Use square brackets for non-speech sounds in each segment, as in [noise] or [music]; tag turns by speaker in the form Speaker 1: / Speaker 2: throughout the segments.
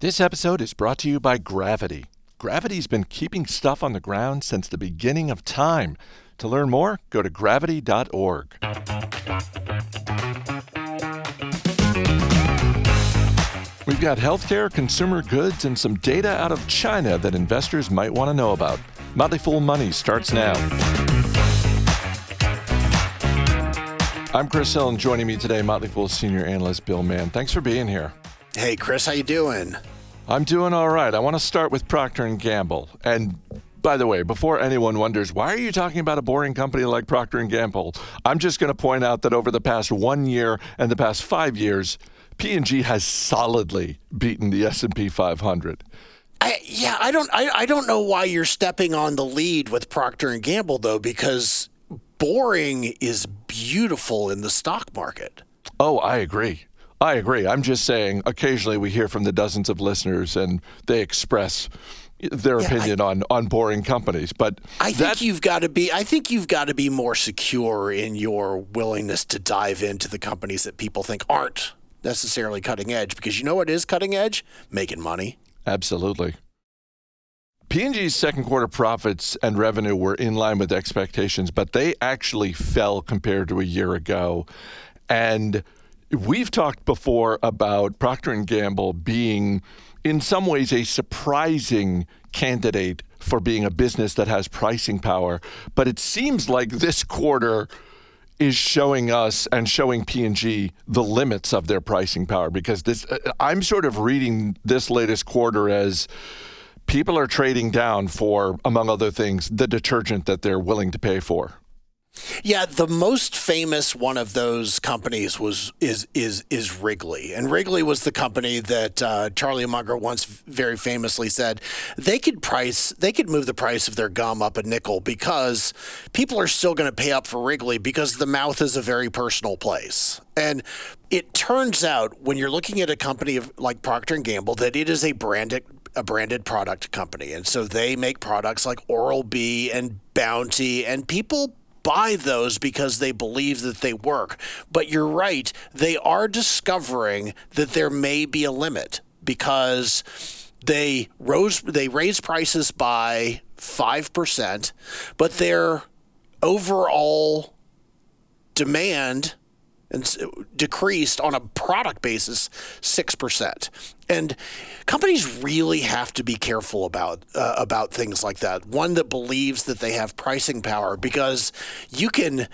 Speaker 1: This episode is brought to you by Gravity. Gravity's been keeping stuff on the ground since the beginning of time. To learn more, go to gravity.org. We've got healthcare, consumer goods, and some data out of China that investors might want to know about. Motley Fool Money starts now. I'm Chris Hill, and joining me today, Motley Fool senior analyst Bill Mann. Thanks for being here.
Speaker 2: Hey, Chris, how you doing?
Speaker 1: I'm doing all right. I want to start with Procter and Gamble. And by the way, before anyone wonders why are you talking about a boring company like Procter and Gamble, I'm just going to point out that over the past 1 year and the past 5 years, P&G has solidly beaten the S&P 500.
Speaker 2: I, yeah, I don't I, I don't know why you're stepping on the lead with Procter and Gamble though because boring is beautiful in the stock market.
Speaker 1: Oh, I agree. I agree. I'm just saying occasionally we hear from the dozens of listeners and they express their yeah, opinion I, on on boring companies. But
Speaker 2: I think you've got to be I think you've got to be more secure in your willingness to dive into the companies that people think aren't necessarily cutting edge because you know what is cutting edge? Making money.
Speaker 1: Absolutely. P&G's second quarter profits and revenue were in line with expectations, but they actually fell compared to a year ago. And We've talked before about Procter and Gamble being in some ways a surprising candidate for being a business that has pricing power, but it seems like this quarter is showing us and showing P&G the limits of their pricing power because this uh, I'm sort of reading this latest quarter as people are trading down for among other things the detergent that they're willing to pay for.
Speaker 2: Yeah, the most famous one of those companies was is is is Wrigley, and Wrigley was the company that uh, Charlie Munger once very famously said they could price they could move the price of their gum up a nickel because people are still going to pay up for Wrigley because the mouth is a very personal place, and it turns out when you're looking at a company of, like Procter and Gamble that it is a branded a branded product company. And so they make products like Oral B and Bounty, and people buy those because they believe that they work. But you're right, they are discovering that there may be a limit because they rose they raised prices by 5%, but their overall demand and decreased on a product basis 6%. And companies really have to be careful about uh, about things like that. One that believes that they have pricing power because you can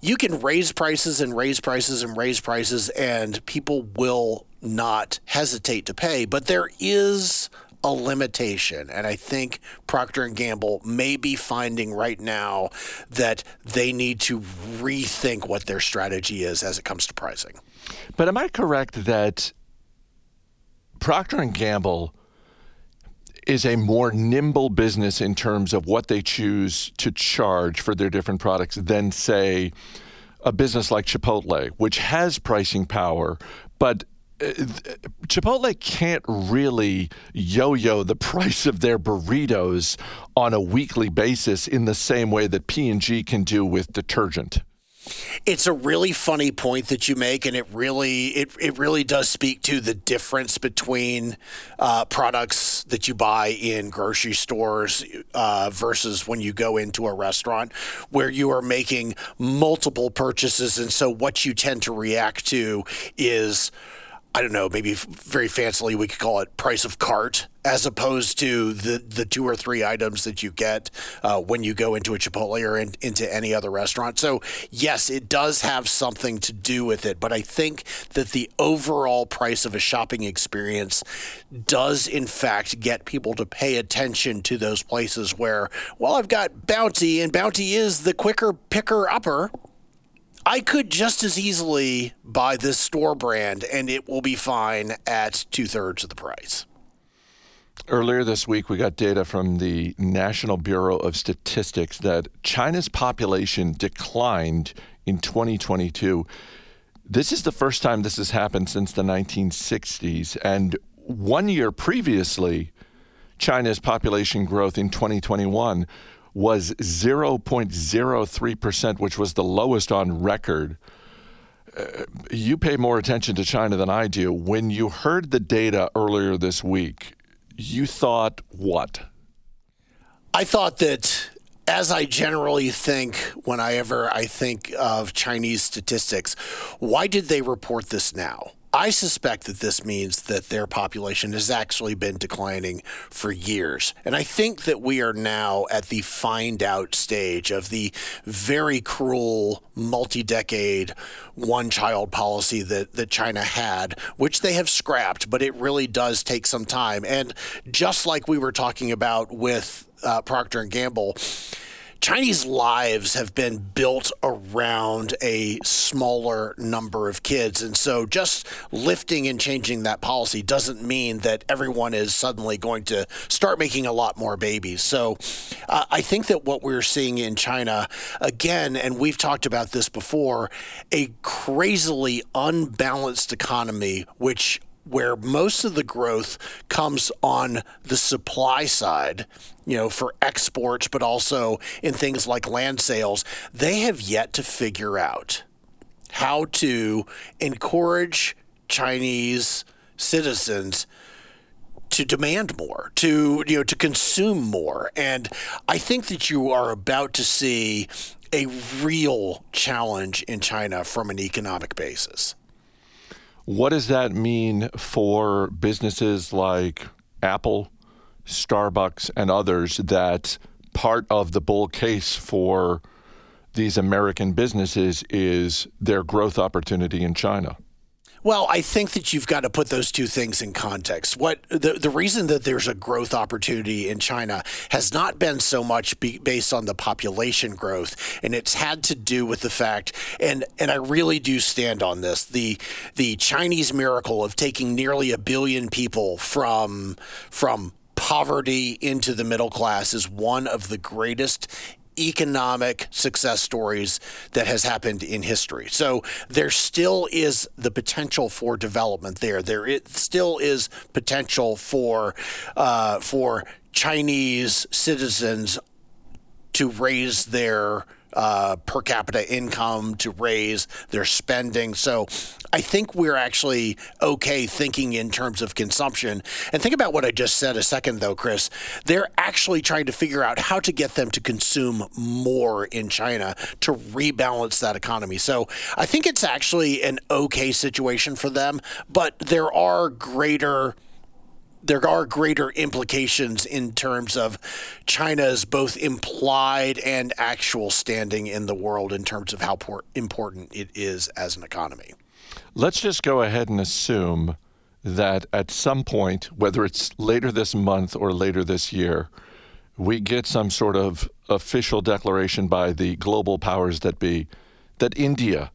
Speaker 2: you can raise prices and raise prices and raise prices and people will not hesitate to pay, but there is a limitation. And i think procter and gamble may be finding right now that they need to rethink what their strategy is as it comes to pricing.
Speaker 1: But am i correct that procter and gamble is a more nimble business in terms of what they choose to charge for their different products than say a business like Chipotle, which has pricing power, but Chipotle can't really yo yo the [laughs] price of their burritos on a weekly basis in the same way that P&G can do with detergent.
Speaker 2: It's a really funny point that you make, and it really it, it really does speak to the difference between uh, products that you buy in grocery stores uh, versus when you go into a restaurant, where you are making multiple purchases, and so what you tend to react to is I don't know, maybe very fancily we could call it price of cart, as opposed to the the two or three items that you get uh, when you go into a Chipotle or in, into any other restaurant. So yes, it does have something to do with it, but I think that the overall price of a shopping experience does in fact get people to pay attention to those places where, well, I've got Bounty, and Bounty is the quicker picker upper I could just as easily buy this store brand and it will be fine at two thirds of the price.
Speaker 1: Earlier this week, we got data from the National Bureau of Statistics that China's population declined in 2022. This is the first time this has happened since the 1960s. And one year previously, China's population growth in 2021 was 0.03%, which was the lowest on record. Uh, you pay more attention to China than I do. When you heard the data earlier this week, you thought what?
Speaker 2: I thought that as I generally think whenever I think of Chinese statistics, why did they report this now? I suspect that this means that their population has actually been declining for years. And I think that we are now at the find out stage of the very cruel multi decade one child policy that, that China had, which they have scrapped, but it really does take some time. And just like we were talking about with uh, Procter and Gamble, Chinese lives have been built around a smaller number of kids. And so just lifting and changing that policy doesn't mean that everyone is suddenly going to start making a lot more babies. So uh, I think that what we're seeing in China, again, and we've talked about this before, a crazily unbalanced economy, which where most of the growth comes on the supply side, you know, for exports, but also in things like land sales, they have yet to figure out how to encourage Chinese citizens to demand more, to you know, to consume more. And I think that you are about to see a real challenge in China from an economic basis.
Speaker 1: What does that mean for businesses like Apple, Starbucks, and others that part of the bull case for these American businesses is their growth opportunity in China?
Speaker 2: Well, I think that you've got to put those two things in context. What the, the reason that there's a growth opportunity in China has not been so much be, based on the population growth, and it's had to do with the fact, and and I really do stand on this the the Chinese miracle of taking nearly a billion people from from poverty into the middle class is one of the greatest economic success stories that has happened in history. So there still is the potential for development there. There it still is potential for uh, for Chinese citizens to raise their uh, per capita income to raise their spending. So I think we're actually okay thinking in terms of consumption. And think about what I just said a second, though, Chris. They're actually trying to figure out how to get them to consume more in China to rebalance that economy. So I think it's actually an okay situation for them, but there are greater there are greater implications in terms of China's both implied and actual standing in the world in terms of how important it is as an economy.
Speaker 1: Let's just go ahead and assume that at some point, whether it's later this month or later this year, we get some sort of official declaration by the global powers that be that India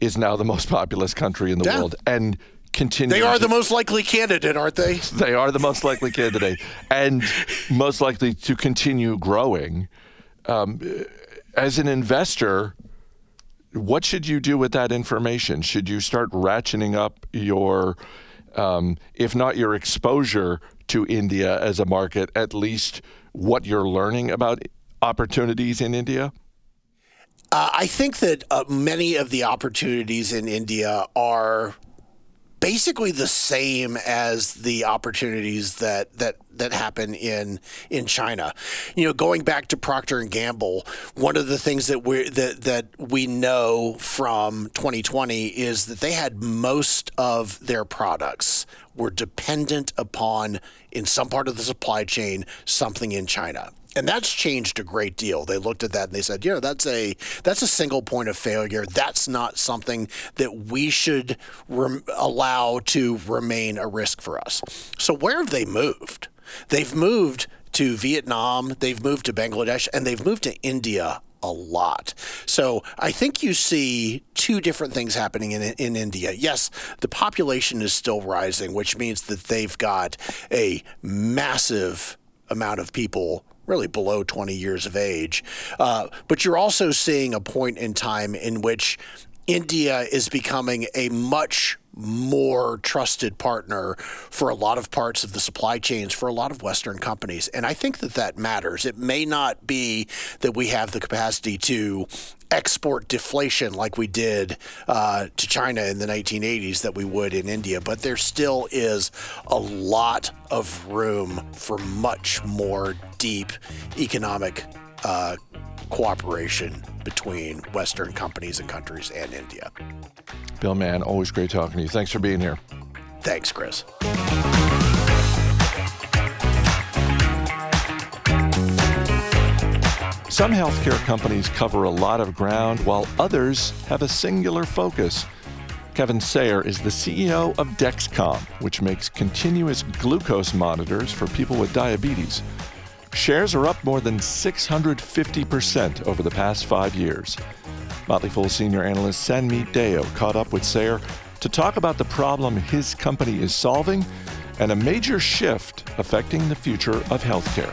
Speaker 1: is now the most populous country in the yeah. world. And continue.
Speaker 2: They are the most likely candidate, aren't they? [laughs]
Speaker 1: They are the most likely candidate, and most likely to continue growing. Um, as an investor, what should you do with that information? Should you start ratcheting up your, um, if not your exposure to India as a market, at least what you're learning about opportunities in India?
Speaker 2: Uh, I think that uh, many of the opportunities in India are basically the same as the opportunities that that that happen in in China. You know, going back to Procter and Gamble, one of the things that we that that we know from 2020 is that they had most of their products were dependent upon in some part of the supply chain something in China and that's changed a great deal. They looked at that and they said, you know, that's a that's a single point of failure. That's not something that we should allow to remain a risk for us. So where have they moved? They've moved to Vietnam, they've moved to Bangladesh, and they've moved to India a lot. So I think you see two different things happening in, in India. Yes, the population is still rising, which means that they've got a massive amount of people really below 20 years of age. Uh, but you're also seeing a point in time in which India is becoming a much more trusted partner for a lot of parts of the supply chains for a lot of Western companies. And I think that that matters. It may not be that we have the capacity to export deflation like we did uh, to China in the 1980s that we would in India, but there still is a lot of room for much more deep economic uh, cooperation between Western companies and countries and India.
Speaker 1: Bill Mann, always great talking to you. Thanks for being here.
Speaker 2: Thanks, Chris.
Speaker 1: Some healthcare companies cover a lot of ground while others have a singular focus. Kevin Sayer is the CEO of Dexcom, which makes continuous glucose monitors for people with diabetes. Shares are up more than 650% over the past five years. Motley Fool senior analyst Sanmeet Deo caught up with Sayer to talk about the problem his company is solving and a major shift affecting the future of healthcare.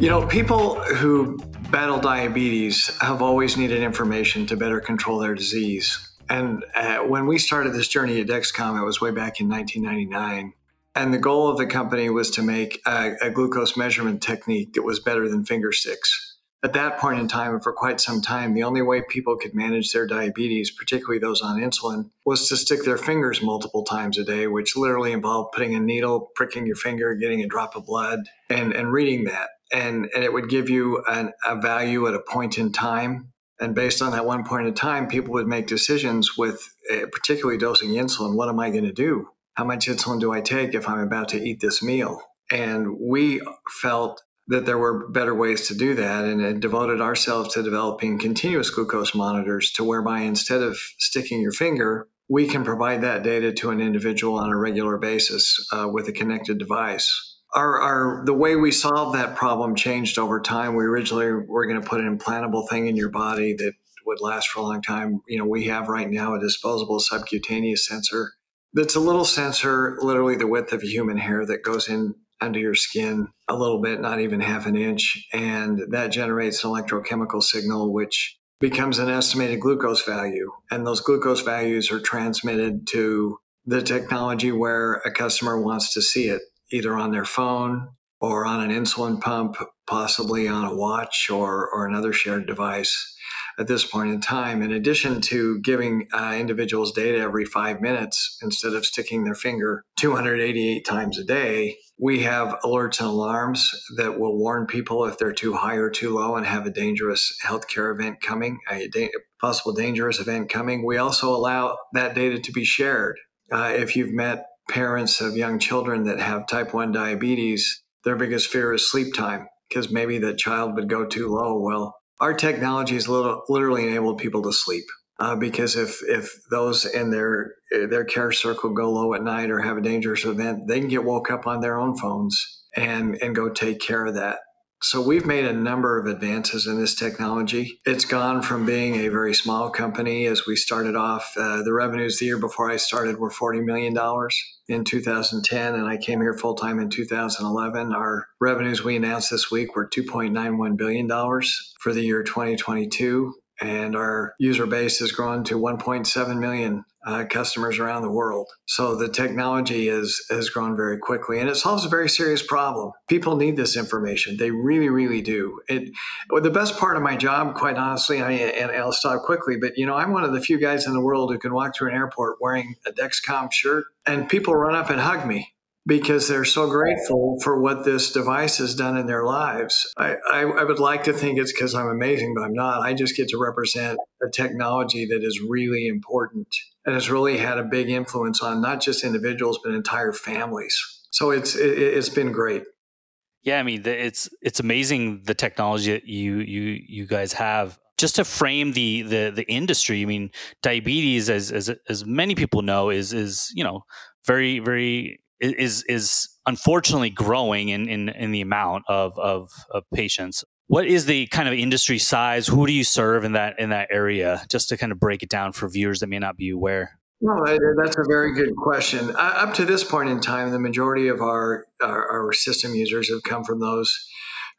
Speaker 3: You know, people who battle diabetes have always needed information to better control their disease. And uh, when we started this journey at Dexcom, it was way back in 1999. And the goal of the company was to make a, a, glucose measurement technique that was better than finger sticks. At that point in time, and for quite some time, the only way people could manage their diabetes, particularly those on insulin, was to stick their fingers multiple times a day, which literally involved putting a needle, pricking your finger, getting a drop of blood, and, and reading that. And, and it would give you an, a value at a point in time and based on that one point in time, people would make decisions with uh, particularly dosing insulin. What am I going to do? How much insulin do I take if I'm about to eat this meal? And we felt that there were better ways to do that and devoted ourselves to developing continuous glucose monitors to whereby instead of sticking your finger, we can provide that data to an individual on a regular basis uh, with a connected device our, our the way we solved that problem changed over time. We originally were going to put an implantable thing in your body that would last for a long time. You know, we have right now a disposable subcutaneous sensor that's a little sensor, literally the width of a human hair that goes in under your skin a little bit, not even half an inch, and that generates an electrochemical signal which becomes an estimated glucose value. And those glucose values are transmitted to the technology where a customer wants to see it either on their phone or on an insulin pump, possibly on a watch or, or another shared device at this point in time. In addition to giving uh, individuals data every five minutes instead of sticking their finger 288 times a day, we have alerts and alarms that will warn people if they're too high or too low and have a dangerous healthcare event coming, a da- possible dangerous event coming. We also allow that data to be shared. Uh, if you've met parents of young children that have type 1 diabetes, their biggest fear is sleep time because maybe the child would go too low. Well, our technology has literally enabled people to sleep. Uh, because if if those in their their care circle go low at night or have a dangerous event, they can get woke up on their own phones and and go take care of that. So we've made a number of advances in this technology. It's gone from being a very small company as we started off. Uh, the revenues the year before I started were $40 million in 2010, and I came here full time in 2011. Our revenues we announced this week were $2.91 billion for the year 2022 and our user base has grown to 1.7 million uh, customers around the world. So the technology is, has grown very quickly, and it solves a very serious problem. People need this information; they really, really do. It. Well, the best part of my job, quite honestly, I, and I'll stop quickly, but you know, I'm one of the few guys in the world who can walk through an airport wearing a Dexcom shirt, and people run up and hug me because they're so grateful for what this device has done in their lives. I, I, I would like to think it's because I'm amazing, but I'm not. I just get to represent a technology that is really important and has really had a big influence on not just individuals, but entire families. So it's it, it's been great.
Speaker 4: Yeah, I mean, it's it's amazing the technology that you you you guys have. Just to frame the the the industry, I mean, diabetes, as as as many people know, is is you know very very is is unfortunately growing in in, in the amount of, of, of patients. What is the kind of industry size? Who do you serve in that in that area? Just to kind of break it down for viewers that may not be aware.
Speaker 3: No, that's a very good question. Up to this point in time, the majority of our, our, our system users have come from those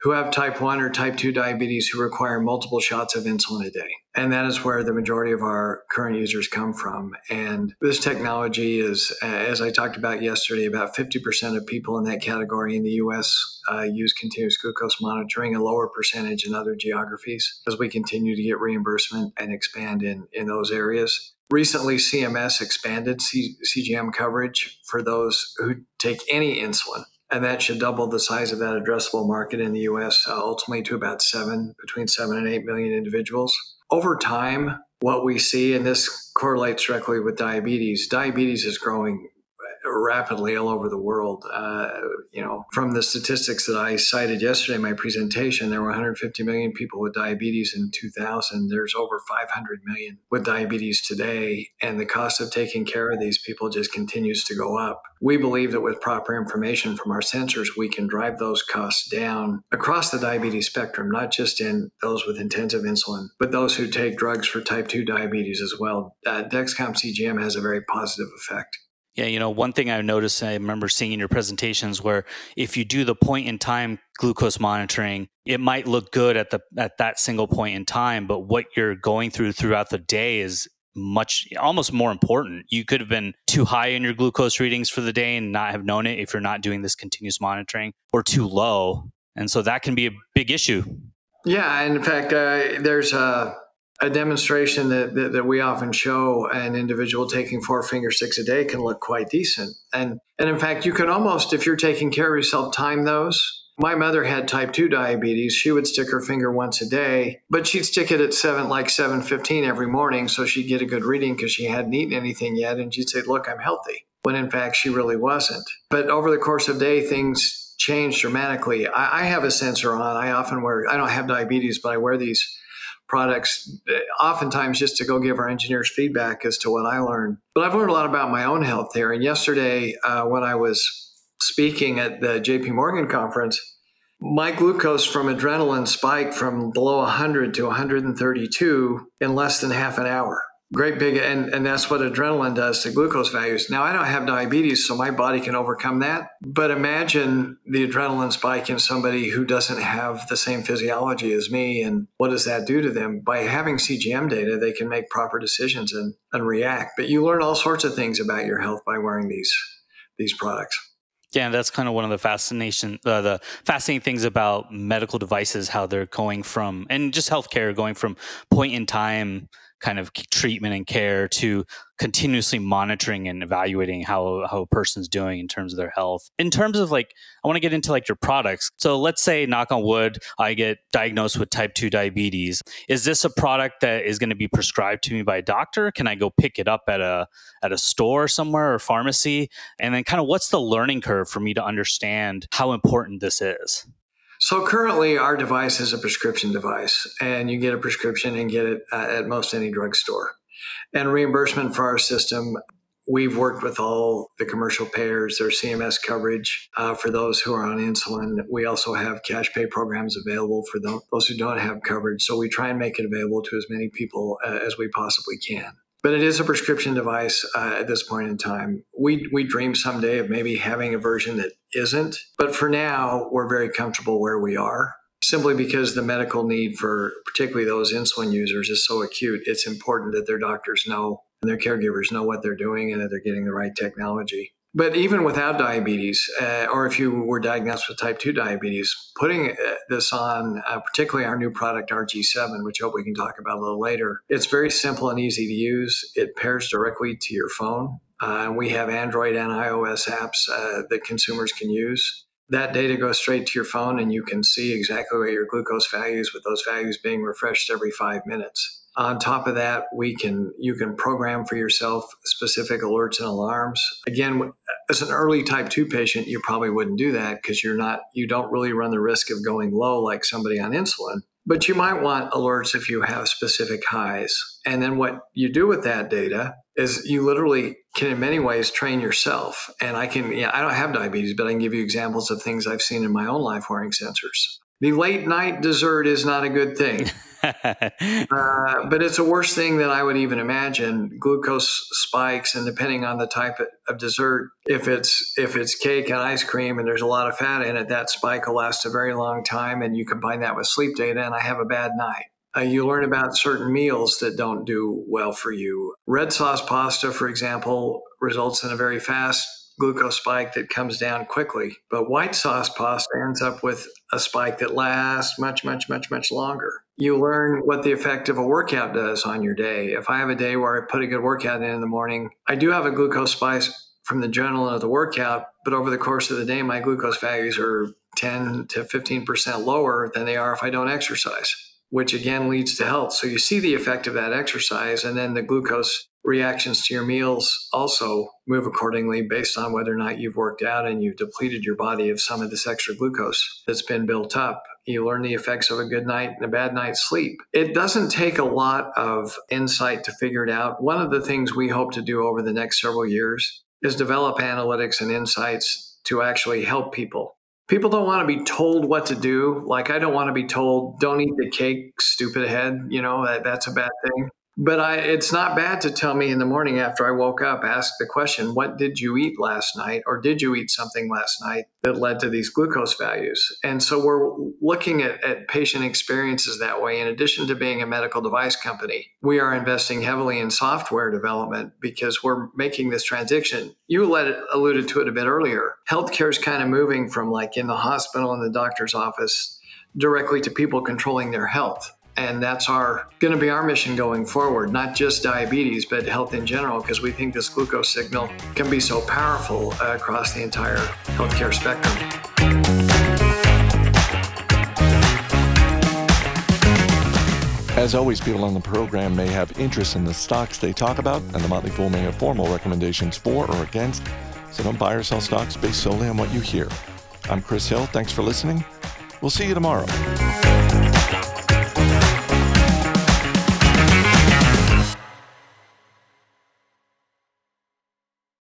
Speaker 3: who have type 1 or type 2 diabetes who require multiple shots of insulin a day. And that is where the majority of our current users come from. And this technology is, as I talked about yesterday, about 50% of people in that category in the US uh, use continuous glucose monitoring, a lower percentage in other geographies as we continue to get reimbursement and expand in, in those areas. Recently, CMS expanded C- CGM coverage for those who take any insulin and that should double the size of that addressable market in the US, uh, ultimately to about seven, between seven and eight million individuals. Over time, what we see, and this correlates directly with diabetes, diabetes is growing rapidly all over the world. Uh, you know, from the statistics that I cited yesterday in my presentation, there were 150 million people with diabetes in 2000. There's over 500 million with diabetes today, and the cost of taking care of these people just continues to go up. We believe that with proper information from our sensors, we can drive those costs down across the diabetes spectrum, not just in those with intensive insulin, but those who take drugs for type 2 diabetes as well. Uh, Dexcom CGM has a very positive effect.
Speaker 4: Yeah, you know, one thing I noticed, I remember seeing in your presentations where if you do the point in time glucose monitoring, it might look good at the at that single point in time, but what you're going through throughout the day is much almost more important. You could have been too high in your glucose readings for the day and not have known it if you're not doing this continuous monitoring or too low. And so that can be a big issue.
Speaker 3: Yeah, and in fact, uh, there's a a demonstration that, that, that, we often show an individual taking four finger sticks a day can look quite decent. And, and in fact, you can almost, if you're taking care of yourself, time those. My mother had type 2 diabetes. She would stick her finger once a day, but she'd stick it at 7 like 7:15 every morning so she'd get a good reading cuz she hadn't eaten anything yet and she'd say, "Look, I'm healthy." When in fact she really wasn't. But over the course of day things changed dramatically. I, I have a sensor on. I often wear I don't have diabetes, but I wear these products, oftentimes just to go give our engineers feedback as to what I learned. But I've learned a lot about my own health there. And yesterday, uh, when I was speaking at the JP Morgan conference, my glucose from adrenaline spiked from below 100 to 132 in less than half an hour great big and and that's what adrenaline does to glucose values. Now i don't have diabetes so my body can overcome that but imagine the adrenaline spike in somebody who doesn't have the same physiology as me and what does that do to them? By having cgm data they can make proper decisions and and react but you learn all sorts of things about your health by wearing these these products.
Speaker 4: Yeah, that's kind of one of the fascination, uh, the fascinating things about medical devices, how they're going from, and just healthcare going from point in time kind of treatment and care to continuously monitoring and evaluating how how a person's doing in terms of their health. In terms of like I want to get into like your products. So let's say knock on wood I get diagnosed with type 2 diabetes. Is this a product that is going to be prescribed to me by a doctor? Can I go pick it up at a at a store somewhere or pharmacy? And then kind of what's the learning curve for me to understand how important this is?
Speaker 3: So currently, our device is a prescription device, and you get a prescription and get it uh, at most any drugstore. And reimbursement for our system, we've worked with all the commercial payers. There's CMS coverage uh, for those who are on insulin. We also have cash pay programs available for those who don't have coverage. So we try and make it available to as many people uh, as we possibly can but it is a prescription device uh, at this point in time. We we dream someday of maybe having a version that isn't, but for now we're very comfortable where we are. Simply because the medical need for particularly those insulin users is so acute, it's important that their doctors know and their caregivers know what they're doing and that they're getting the right technology. But even without diabetes, uh, or if you were diagnosed with type 2 diabetes, putting uh, this on, uh, particularly our new product, our G7, which I hope we can talk about a little later, it's very simple and easy to use. It pairs directly to your phone. Uh, we have Android and iOS apps uh, that consumers can use. That data goes straight to your phone, and you can see exactly what your glucose values, with those values being refreshed every five minutes. On top of that, we can you can program for yourself specific alerts and alarms. Again, as an early type 2 patient, you probably wouldn't do that because you're not you don't really run the risk of going low like somebody on insulin. But you might want alerts if you have specific highs. And then what you do with that data is you literally can in many ways train yourself. And I can yeah, I don't have diabetes, but I can give you examples of things I've seen in my own life wearing sensors. The late night dessert is not a good thing. [laughs] [laughs] uh, but it's a worse thing than I would even imagine. Glucose spikes, and depending on the type of dessert, if it's if it's cake and ice cream and there's a lot of fat in it, that spike will last a very long time. And you combine that with sleep data, and I have a bad night. Uh, you learn about certain meals that don't do well for you. Red sauce pasta, for example, results in a very fast glucose spike that comes down quickly. But white sauce pasta ends up with a spike that lasts much, much, much, much longer. You learn what the effect of a workout does on your day. If I have a day where I put a good workout in in the morning, I do have a glucose spike from the adrenaline of the workout, but over the course of the day, my glucose values are 10 to 15% lower than they are if I don't exercise which again leads to health. So you see the effect of that exercise, and then the glucose reactions to your meals also move accordingly based on whether or not you've worked out and you've depleted your body of some of this extra glucose that's been built up. You learn the effects of a good night and a bad night's sleep. It doesn't take a lot of insight to figure it out. One of the things we hope to do over the next several years is develop analytics and insights to actually help people people don't want to be told what to do. Like I don't want to be told, don't eat the cake, stupid head. You know, that, that's a bad thing. But I, it's not bad to tell me in the morning after I woke up, ask the question, what did you eat last night? Or did you eat something last night that led to these glucose values? And so we're looking at, at patient experiences that way. In addition to being a medical device company, we are investing heavily in software development because we're making this transition. You led, alluded to it a bit earlier. Healthcare is kind of moving from like in the hospital and the doctor's office directly to people controlling their health and that's our going to be our mission going forward not just diabetes but health in general because we think this glucose signal can be so powerful uh, across the entire healthcare spectrum
Speaker 1: As always, people on the program may have interest in the stocks they talk about, and the Motley Fool may have formal recommendations for or against, so don't buy or sell stocks based solely on what you hear. I'm Chris Hill. Thanks for listening. We'll see you tomorrow.